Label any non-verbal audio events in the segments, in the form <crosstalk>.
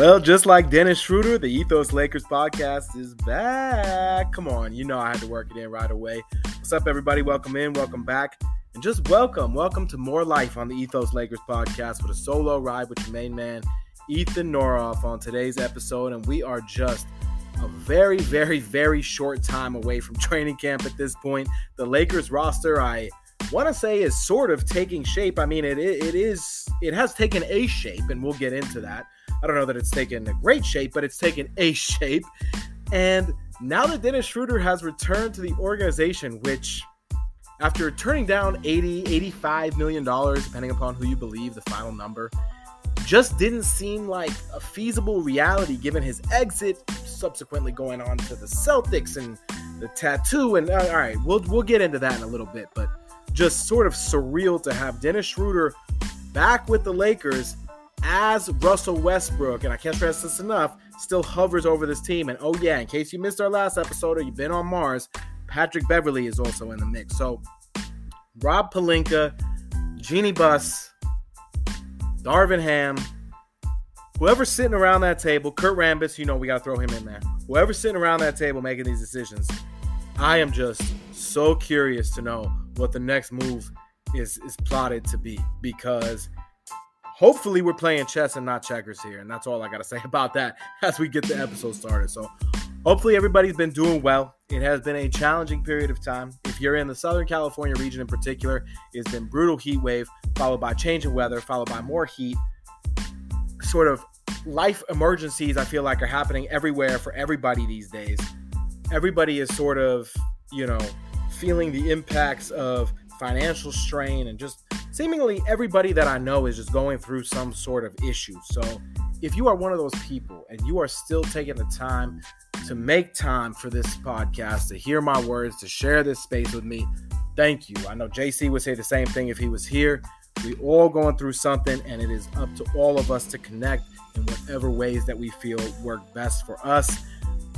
Well, just like Dennis Schroeder, the Ethos Lakers podcast is back. Come on, you know I had to work it in right away. What's up, everybody? Welcome in, welcome back, and just welcome, welcome to more life on the Ethos Lakers podcast with a solo ride with your main man, Ethan Noroff, on today's episode. And we are just a very, very, very short time away from <laughs> training camp at this point. The Lakers roster, I want to say, is sort of taking shape. I mean, it, it is, it has taken a shape, and we'll get into that. I don't know that it's taken a great shape, but it's taken a <laughs> shape. And now that Dennis Schroeder has returned to the organization, which after turning down 80, 85 million dollars, depending upon who you believe the final number, just didn't seem like a feasible reality given his exit, subsequently going on to the Celtics and the tattoo. And uh, all right, we'll we'll get into that in a little bit, but just sort of surreal to have Dennis Schroeder back with the Lakers as Russell Westbrook, and I can't stress this enough, still hovers over this team. And oh, yeah, in case you missed our last episode or you've been on Mars, Patrick Beverley is also in the mix. So Rob Pelinka, Jeanie Buss, Darvin Ham, whoever's sitting around that table, Kurt Rambis, you know we got to throw him in there. Whoever's sitting around that table making these decisions, I am just so curious to know what the next move is is plotted to be because hopefully we're playing chess and not checkers here and that's all i got to <laughs> say about that as we get the episode started. So hopefully everybody's been doing well. It has been a challenging period of time. If you're in the southern california region in particular it's been brutal heat wave followed by changing weather followed by more heat. Sort of life emergencies i feel like are happening everywhere for everybody these days. Everybody is sort of you know feeling the impacts of financial strain and just seemingly everybody that I know is just going through some sort of issue. So if you are one of those people and you are still taking the time to make time for this podcast, to hear my words, to share this space with me, thank you. I know JC would say the same thing if he was here. We all going through something, and it is up to all of us to connect in whatever ways that we feel work best for us.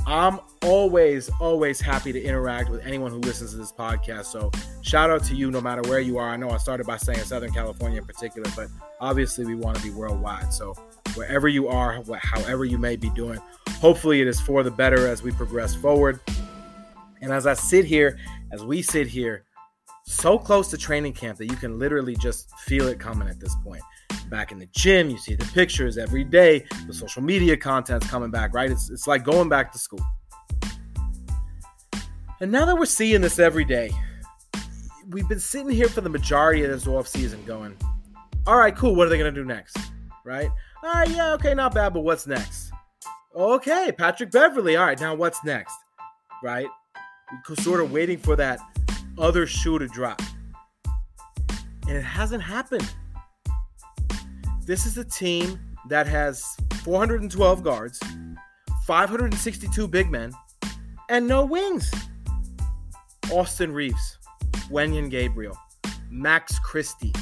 I'm always, always happy to interact with anyone who listens to this podcast. So, shout out to you no matter where you are. I know I started by saying Southern California in particular, but obviously we want to be worldwide. So, wherever you are, however you may be doing, hopefully it is for the better as we progress forward. And as I sit here, as we sit here, so close to training camp that you can literally just feel it coming at this point back in the gym. You see the pictures every day. The social media content's coming back, right? It's, it's like going back to school. And now that we're seeing this every day, we've been sitting here for the majority of this off season going, all right, cool. What are they going to do next? Right? All right, yeah, okay, not bad, but what's next? Okay, Patrick Beverley. All right, now what's next? Right? Sort of waiting for that other shoe to drop. And it hasn't happened. This is a team that has 412 guards, 562 big men, and no wings. Austin Reaves, Wenyen Gabriel, Max Christie,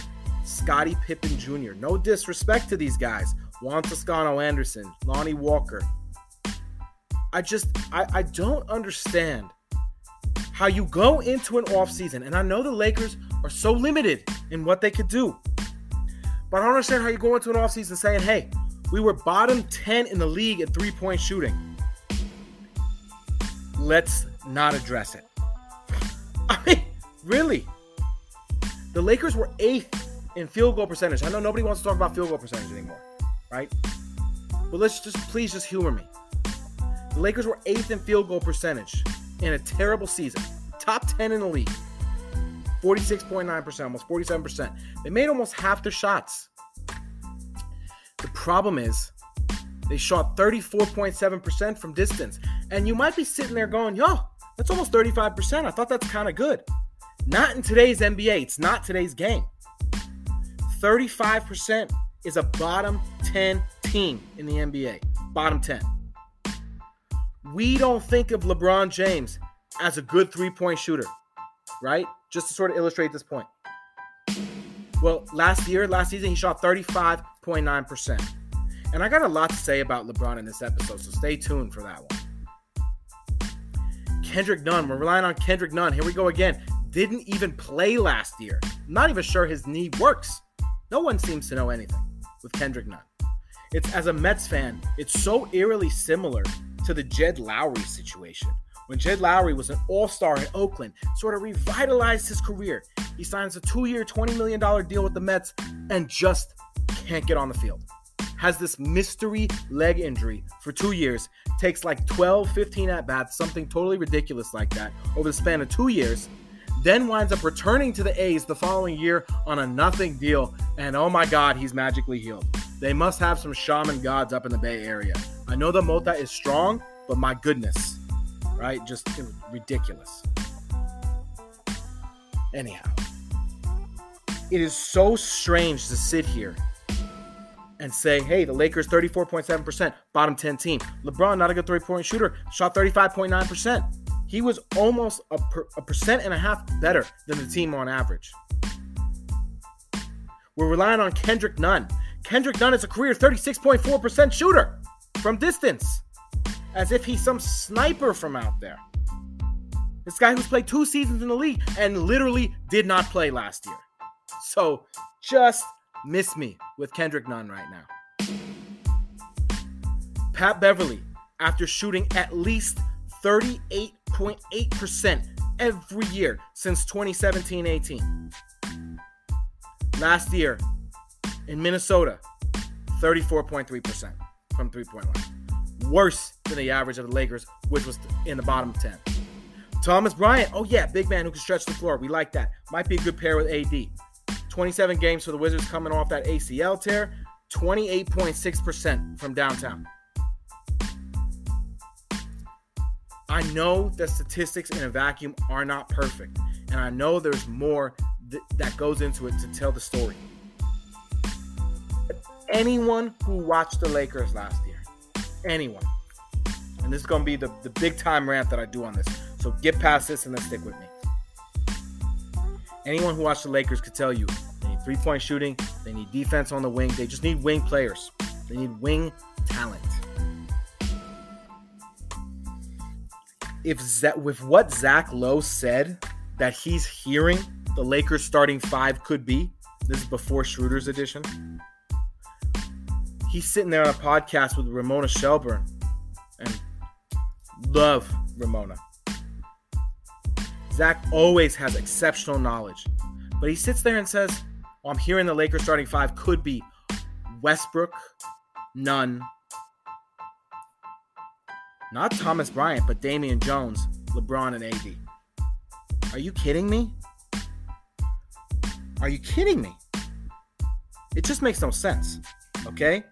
Scottie Pippen Jr. No disrespect to these guys. Juan Toscano Anderson, Lonnie Walker. I just I, I don't understand how you go into an offseason, and I know the Lakers are so limited in what they could do. But I don't understand how you go into an offseason saying, hey, we were bottom 10 in the league at three point shooting. Let's not address it. <laughs> I mean, really? The Lakers were eighth in field goal percentage. I know nobody wants to talk about field goal percentage anymore, right? But let's just please just humor me. The Lakers were eighth in field goal percentage in a terrible season, top 10 in the league. 46.9%, almost 47%. They made almost half their shots. The problem is they shot 34.7% from distance. And you might be sitting there going, yo, that's almost 35%. I thought that's kind of good. Not in today's NBA. It's not today's game. 35% is a bottom 10 team in the NBA. Bottom 10. We don't think of LeBron James as a good three point shooter, right? Just to sort of illustrate this point. Well, last year, last season, he shot 35.9%. And I got a lot to say about LeBron in this episode, so stay tuned for that one. Kendrick Nunn, we're relying on Kendrick Nunn. Here we go again. Didn't even play last year. Not even sure his knee works. No one seems to know anything with Kendrick Nunn. It's as a Mets fan, it's so eerily similar to the Jed Lowrie situation. When Jed Lowrie was an all star in Oakland, sort of revitalized his career. He signs a two year, $20 million deal with the Mets and just can't get on the field. Has this mystery leg injury for two years, takes like 12, 15 at bats, something totally ridiculous like that, over the span of two years, then winds up returning to the A's the following year on a nothing deal, and oh my God, he's magically healed. They must have some shaman gods up in the Bay Area. I know the Mota is strong, but my goodness, right? Just ridiculous. Anyhow, it is so strange to sit here and say, hey, the Lakers 34.7%, bottom 10 team. LeBron, not a good three point shooter, shot 35.9%. He was almost a, per, a percent and a half better than the team on average. We're relying on Kendrick Nunn. Kendrick Nunn is a career 36.4% shooter from distance, as if he's some sniper from out there. This guy who's played two seasons in the league and literally did not play last year. So just miss me with Kendrick Nunn right now. Pat Beverley, after shooting at least 38.8% every year since 2017 18. Last year in Minnesota, 34.3% from three point line. Worse than the average of the Lakers, which was in the bottom 10. Thomas Bryant, oh yeah, big man who can stretch the floor. We like that. Might be a good pair with AD. 27 games for the Wizards coming off that ACL tear, 28.6% from downtown. I know that statistics in a vacuum are not perfect, and I know there's more th- that goes into it to tell the story. But anyone who watched the Lakers last year, anyone, and this is going to be the, the big time rant that I do on this, so get past this and then stick with me. Anyone who watched the Lakers could tell you they need three point shooting, they need defense on the wing, they just need wing players, they need wing talent. If with what Zach Lowe said that he's hearing the Lakers starting five could be, this is before Schroeder's edition. He's sitting there on a podcast with Ramona Shelburne and love Ramona. Zach always has exceptional knowledge. But he sits there and says, well, I'm hearing the Lakers starting five could be Westbrook, Nunn, not Thomas Bryant, but Damian Jones, LeBron, and AD. Are you kidding me? Are you kidding me? It just makes no sense. Okay?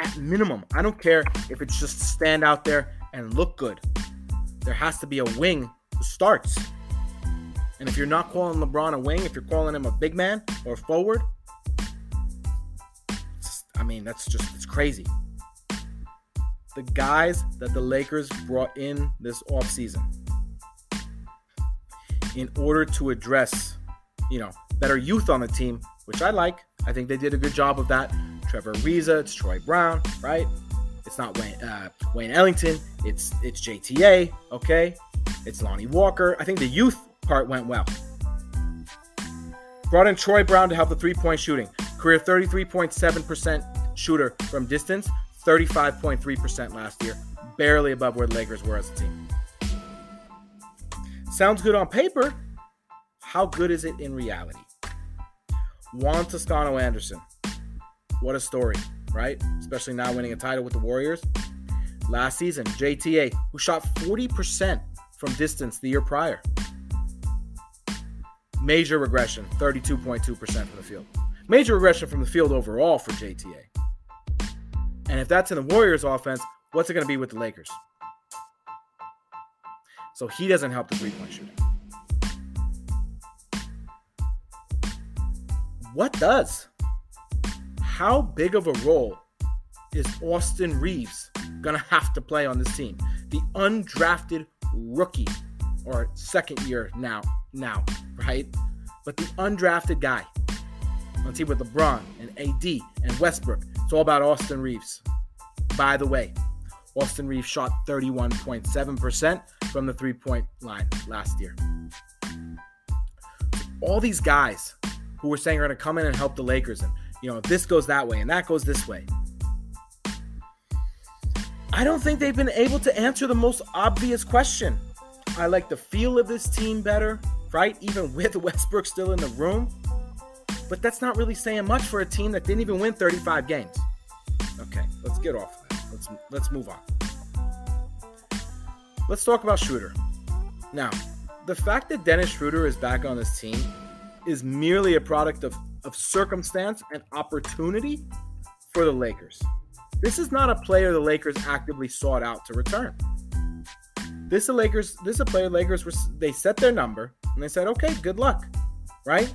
At minimum, I don't care if it's just stand out there and look good there has to be a wing who starts. And if you're not calling LeBron a wing, if you're calling him a big man or forward, I mean, that's just it's crazy. The guys that the Lakers brought in this offseason in order to address, you know, better youth on the team, which I like. I think they did a good job of that. Trevor Ariza, it's Troy Brown, right? It's not Wayne uh, Wayne Ellington. It's it's JTA. Okay, it's Lonnie Walker. I think the youth part went well. Brought in Troy Brown to help the three point shooting. Career 33.7% shooter from distance, 35.3% last year. Barely above where the Lakers were as a team. Sounds good on paper. How good is it in reality? Juan Toscano Anderson. What a story right? Especially now winning a title with the Warriors. Last season, JTA, who shot 40% from distance the year prior. Major regression, 32.2% from the field. Major regression from the field overall for JTA. And if that's in the Warriors offense, what's it going to be with the Lakers? So he doesn't help the three point shooting. What does? How big of a role is Austin Reaves going to have to play on this team? The undrafted rookie or second year now, now, right? But the undrafted guy on team with LeBron and AD and Westbrook. It's all about Austin Reaves. By the way, Austin Reaves shot 31.7% from the three point line last year. All these guys who were saying are going to come in and help the Lakers and you know, this goes that way and that goes this way. I don't think they've been able to answer the most obvious question. I like the feel of this team better, right? Even with <laughs> Westbrook still in the room. But that's not really saying much for a team that didn't even win 35 games. Okay, let's get off of that. Let's let's move on. Let's talk about Schroeder. Now, the fact that Dennis Schroeder is back on this team is merely a product of, of circumstance and opportunity for the Lakers. This is not a player the Lakers actively sought out to return. This is Lakers. This is a player Lakers were. They set their number and they said, "Okay, good luck," right?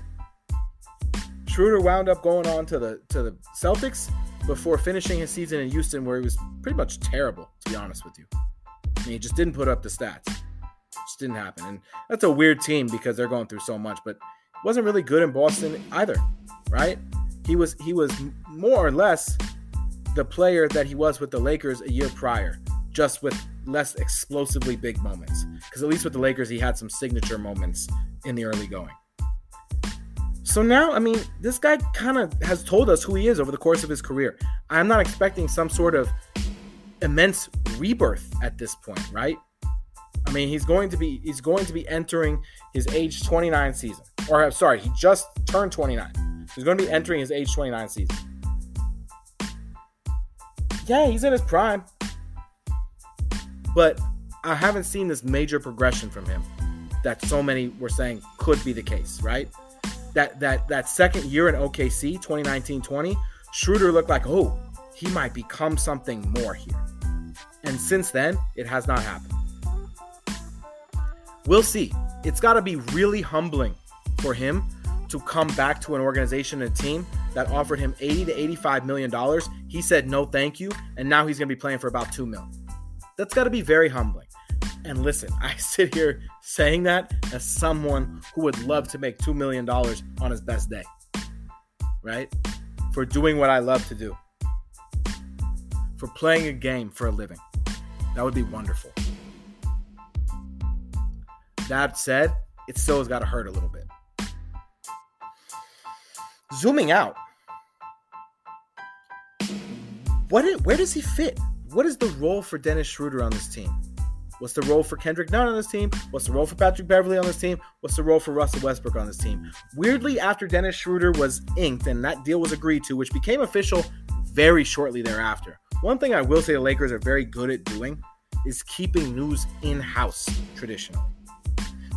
Schroeder wound up going on to the to the Celtics before finishing his season in Houston, where he was pretty much terrible, to be honest with you. Mean, he just didn't put up the stats. Just didn't happen, and that's a weird team because they're going through so much. But wasn't really good in Boston either, right? He was he was more or less the player that he was with the Lakers a year prior, just with less explosively big moments. Because at least with the Lakers, he had some signature moments in the early going. So now, I mean, this guy kind of has told us who he is over the course of his career. I'm not expecting some sort of immense rebirth at this point, right? I mean, he's going to be he's going to be entering his age 29 season. Or I'm sorry, he just turned 29. He's going to be entering his age 29 season. Yeah, he's in his prime. But I haven't seen this major progression from him that so many were saying could be the case, right? That that that second year in OKC, 2019-20, Schroeder looked like, oh, he might become something more here. And since then, it has not happened. We'll see. It's got to be really humbling for him to come back to an organization and a team that offered him 80 to 85 million dollars. He said no thank you, and now he's going to be playing for about 2 mil. That's got to be very humbling. And listen, <laughs> I sit here saying that as someone who would love to make $2 million on his best day, right? For doing what I love to do, for playing a game for a living. That would be wonderful. That said, it still has got to hurt a little bit. Zooming out, what? where does he fit? What is the role for Dennis Schroeder on this team? What's the role for Kendrick Nunn on this team? What's the role for Patrick Beverley on this team? What's the role for Russell Westbrook on this team? Weirdly, after Dennis Schroeder was inked and that deal was agreed to, which became official very shortly thereafter, one thing I will say the Lakers are very good at doing is keeping news in house traditionally.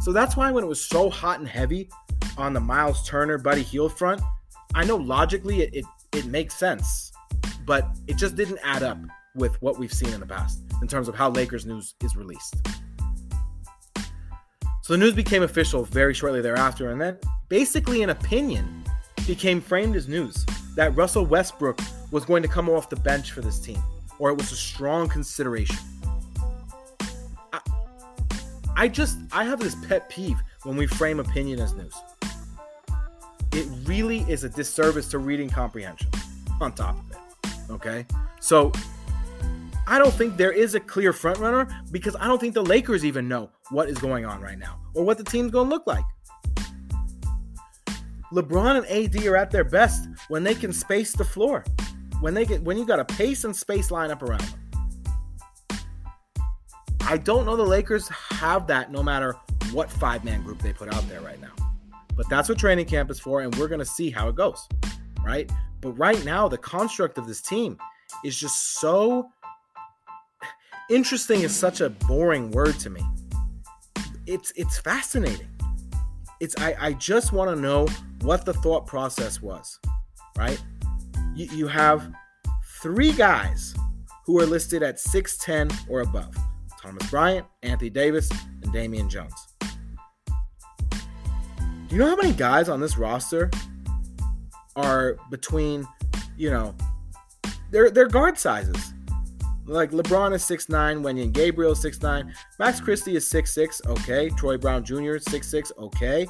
So that's why when it was so hot and heavy on the Myles Turner Buddy Hield front, I know logically it, it, it makes sense, but it just didn't add up with what we've seen in the past in terms of how Lakers news is released. So the news became official very shortly thereafter, and then basically an opinion became framed as news that Russell Westbrook was going to come off the bench for this team, or it was a strong consideration. I, just I have this pet peeve when we frame opinion as news. It really is a disservice to reading comprehension on top of it. Okay? So I don't think there is a clear frontrunner because I don't think the Lakers even know what is going on right now or what the team's going to look like. LeBron and AD are at their best when they can space the floor. When they get when you got a pace and space lineup around them. I don't know the Lakers have that no matter what five-man group they put out there right now. But that's what training camp is for and we're going to see how it goes, right? But right now the construct of this team is just so interesting is such a boring word to me. It's it's fascinating. It's I, I just want to know what the thought process was, right? You, you have three guys who are listed at 6'10 or above. Thomas Bryant, Anthony Davis, and Damian Jones. Do you know how many guys on this roster are between, you know, their their guard sizes? Like LeBron is 6'9, Wenyen Gabriel is 6'9, Max Christie is 6'6, okay. Troy Brown Jr. is 6'6, okay.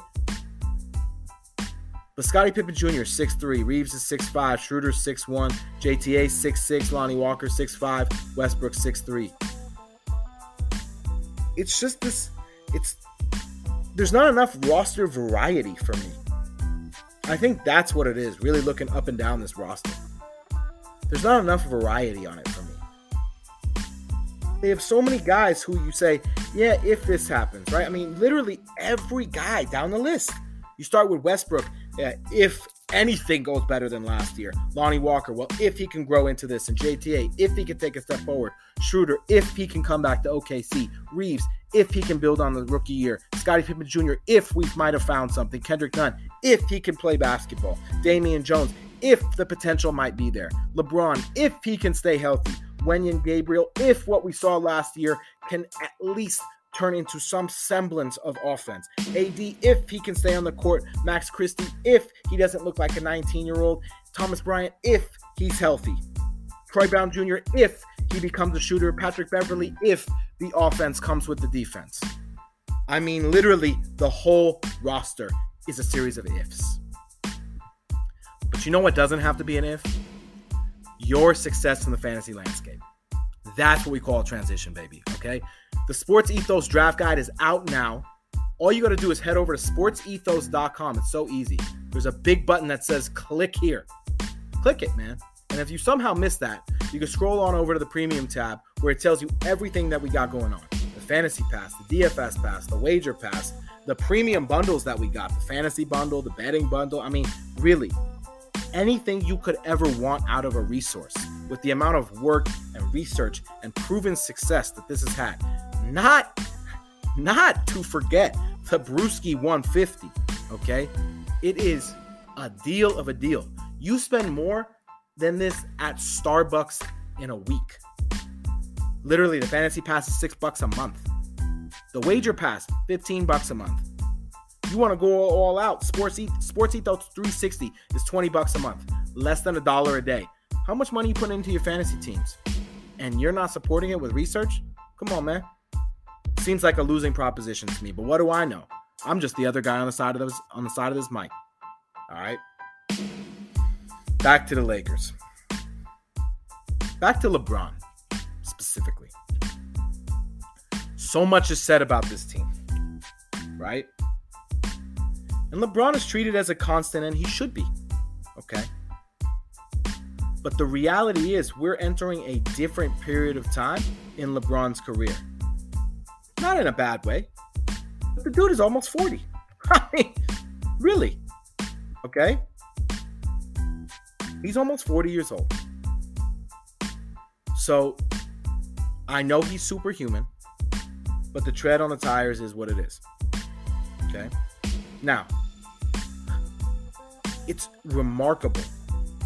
But Scottie Pippen Jr. is 6'3, Reaves is 6'5, Schroeder 6'1, JTA 6'6, Lonnie Walker 6'5, Westbrook 6'3. It's just this, it's, there's not enough roster variety for me. I think that's what it is, really looking up and down this roster. There's not enough variety on it for me. They have so many guys who you say, yeah, if this happens, right? I mean, literally every guy down the list. You start with Westbrook, yeah, if anything goes better than last year. Lonnie Walker, well, if he can grow into this, and JTA, if he can take a step forward. Schroeder, if he can come back to OKC. Reaves, if he can build on the rookie year. Scottie Pippen Jr., if we might have found something. Kendrick Nunn, if he can play basketball. Damian Jones, if the potential might be there. LeBron, if he can stay healthy. Wenyen Gabriel, if what we saw last year can at least turn into some semblance of offense. AD, if he can stay on the court. Max Christie, if he doesn't look like a 19 year old. Thomas Bryant, if he's healthy. Troy Brown Jr., if he becomes a shooter. Patrick Beverley, if the offense comes with the defense. I mean, literally, the whole roster is a series of ifs. But you know what doesn't have to be an if? Your success in the fantasy landscape. That's what we call transition, baby. Okay. The Sports Ethos draft guide is out now. All you got to do is head over to sportsethos.com. It's so easy. There's a big button that says click here. Click it, man. And if you somehow missed that, you can scroll on over to the premium tab where it tells you everything that we got going on the fantasy pass, the DFS pass, the wager pass, the premium bundles that we got, the fantasy bundle, the betting bundle. I mean, really, anything you could ever want out of a resource with the amount of work and research and proven success that this has had. Not not to forget the Brewski 150, okay? It is a deal of a deal. You spend more than this at Starbucks in a week. Literally, the fantasy pass is six bucks a month. The wager pass, 15 bucks a month. You want to go all out. Sports e- Sports Ethos 360 is 20 bucks a month, less than a dollar a day. How much money you put into your fantasy teams? And you're not supporting it with research? Come on, man. Seems like a losing proposition to me, but what do I know? I'm just the other guy on the side of this on the side of this mic. All right. Back to the Lakers. Back to LeBron specifically. So much is said about this team, right? And LeBron is treated as a constant, and he should be. Okay. But the reality is, we're entering a different period of time in LeBron's career. Not in a bad way. But the dude is almost 40. <laughs> I mean, really. Okay? He's almost 40 years old. So I know he's superhuman, but the tread on the tires is what it is. Okay? Now, it's remarkable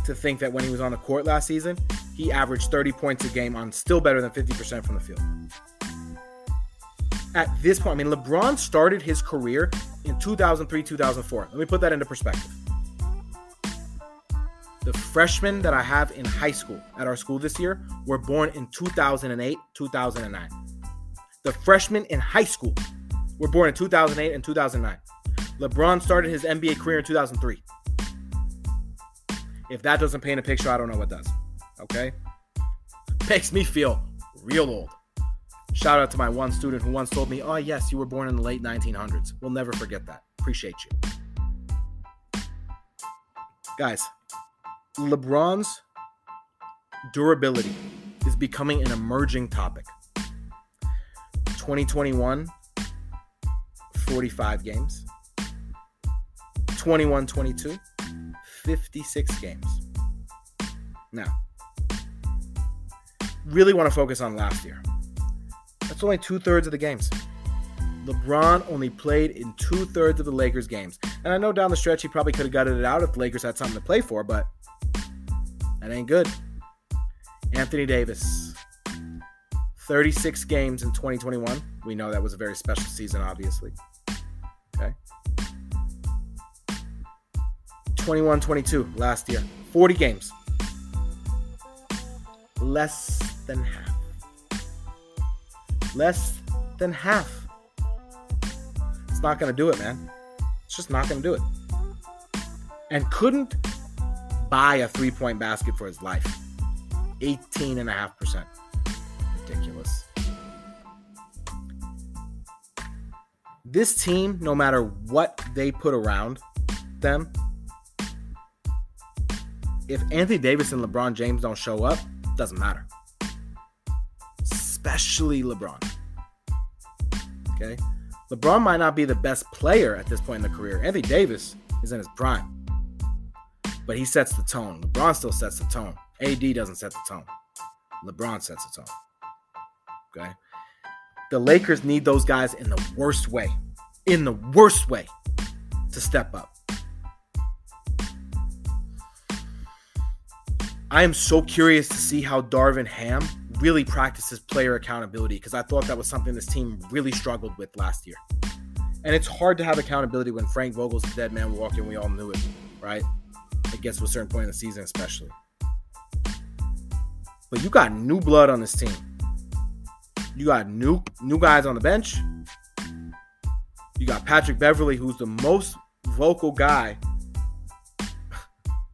to think that when he was on the court last season, he averaged 30 points a game on still better than 50% from the field. At this point, I mean, LeBron started his career in 2003, 2004. Let me put that into perspective. The freshmen that I have in high school at our school this year were born in 2008, 2009. The freshmen in high school were born in 2008 and 2009. LeBron started his NBA career in 2003. If that doesn't paint a picture, I don't know what does. Okay? Makes me feel real old. Shout out to my one student who once told me, Oh, yes, you were born in the late 1900s. We'll never forget that. Appreciate you. Guys, LeBron's durability is becoming an emerging topic. 2021, 45 games. 21 22, 56 games. Now, really want to focus on last year. That's only two thirds of the games. LeBron only played in two thirds of the Lakers games. And I know down the stretch he probably could have gutted it out if the Lakers had something to play for, but that ain't good. Anthony Davis, 36 games in 2021. We know that was a very special season, obviously. 21 22 last year. 40 games. Less than half. Less than half. It's not going to do it, man. It's just not going to do it. And couldn't buy a three point basket for his life. 18.5%. Ridiculous. This team, no matter what they put around them, if Anthony Davis and LeBron James don't show up, it doesn't matter. Especially LeBron. Okay? LeBron might not be the best player at this point in the career. Anthony Davis is in his prime. But he sets the tone. LeBron still sets the tone. AD doesn't set the tone. LeBron sets the tone. Okay? The Lakers need those guys in the worst way. In the worst way to step up. I am so curious to see how Darvin Ham really practices player accountability because I thought that was something this team really struggled with last year. And it's hard to have accountability when Frank Vogel's a dead man walking. We all knew it, right? It gets to a certain point in the season, especially. But you got new blood on this team. You got new new guys on the bench. You got Patrick Beverley, who's the most vocal guy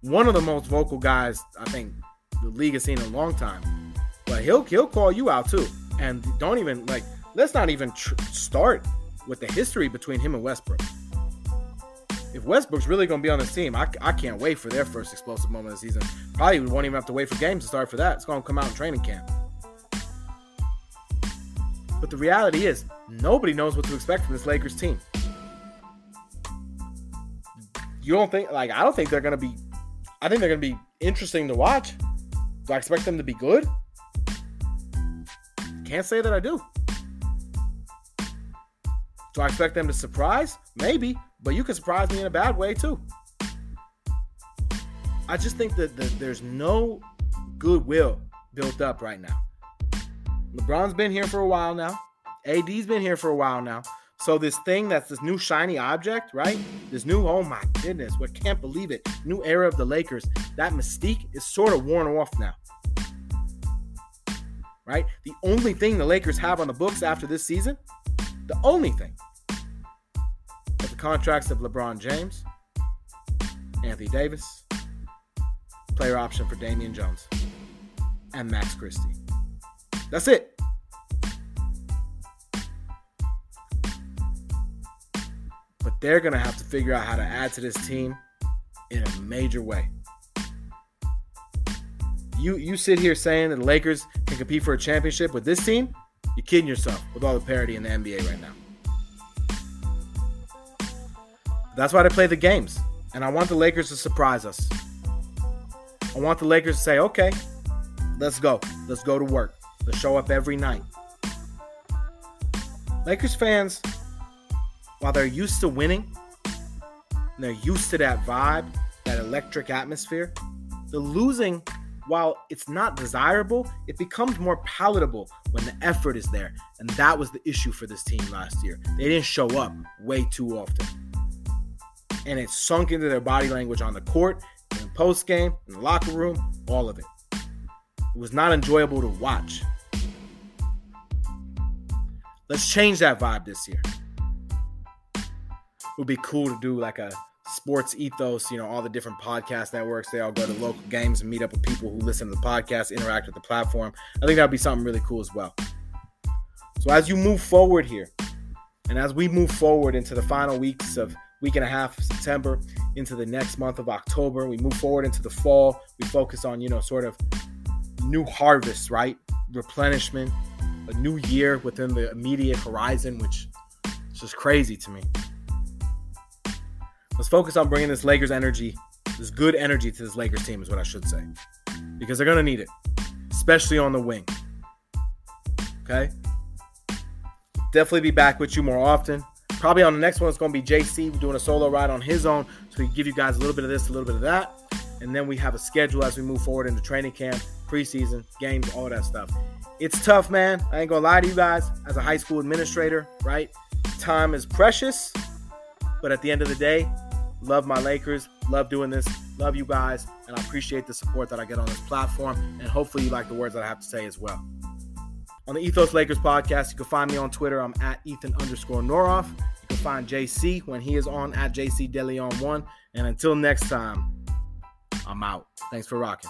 one of the most vocal guys I think the league has seen in a long time. But he'll he'll call you out too, and don't even like let's not even tr- start with the history between him and Westbrook. If Westbrook's really going to be on this team, I, I can't wait for their first explosive moment of the season. Probably won't even have to wait for games to start for that. It's going to come out in training camp. But the reality is, nobody knows what to expect from this Lakers team. You don't think, like, I don't think they're going to be I think they're going to be interesting to watch. Do I expect them to be good? Can't say that I do. Do I expect them to surprise? Maybe, but you can surprise me in a bad way too. I just think that, that there's no goodwill built up right now. LeBron's been here for a while now. AD's been here for a while now. So this thing that's this new shiny object, right? This new, oh my goodness, we can't believe it. New era of the Lakers. That mystique is sort of worn off now. Right? The only thing the Lakers have on the books after this season, the only thing, are the contracts of LeBron James, Anthony Davis, player option for Damian Jones, and Max Christie. That's it. They're going to have to figure out how to add to this team in a major way. You you sit here saying that the Lakers can compete for a championship with this team? You're kidding yourself with all the parity in the NBA right now. That's why they play the games. And I want the Lakers to surprise us. I want the Lakers to say, okay, let's go. Let's go to work. Let's show up every night. Lakers fans, while they're used to winning, and they're used to that vibe, that electric atmosphere, the losing, while it's not desirable, it becomes more palatable when the effort is there. And that was the issue for this team last year. They didn't show up way too often. And it sunk into their body language on the court, in post game, in the locker room, all of it. It was not enjoyable to watch. Let's change that vibe this year would be cool to do like a sports ethos, you know, all the different podcast networks. They all go to local games and meet up with people who listen to the podcast, interact with the platform. I think that would be something really cool as well. So as you move forward here, and as we move forward into the final weeks of week and a half of September, into the next month of October, we move forward into the fall. We focus on, you know, sort of new harvests, right? Replenishment, a new year within the immediate horizon, which is just crazy to me. Let's focus on bringing this Lakers energy, this good energy to this Lakers team, is what I should say. Because they're going to need it, especially on the wing. Okay? Definitely be back with you more often. Probably on the next one, it's going to be JC doing a solo ride on his own. So we give you guys a little bit of this, a little bit of that. And then we have a schedule as we move forward into training camp, preseason, games, all that stuff. It's tough, man. I ain't going to lie to you guys. As a high school administrator, right? Time is precious. But at the end of the day, Love my Lakers. Love doing this. Love you guys. And I appreciate the support that I get on this platform. And hopefully you like the words that I have to say as well. On the Ethos Lakers podcast, you can find me on Twitter. I'm at Ethan underscore Noroff. You can find JC when he is on at JC DeLeon1. And until next time, I'm out. Thanks for rocking.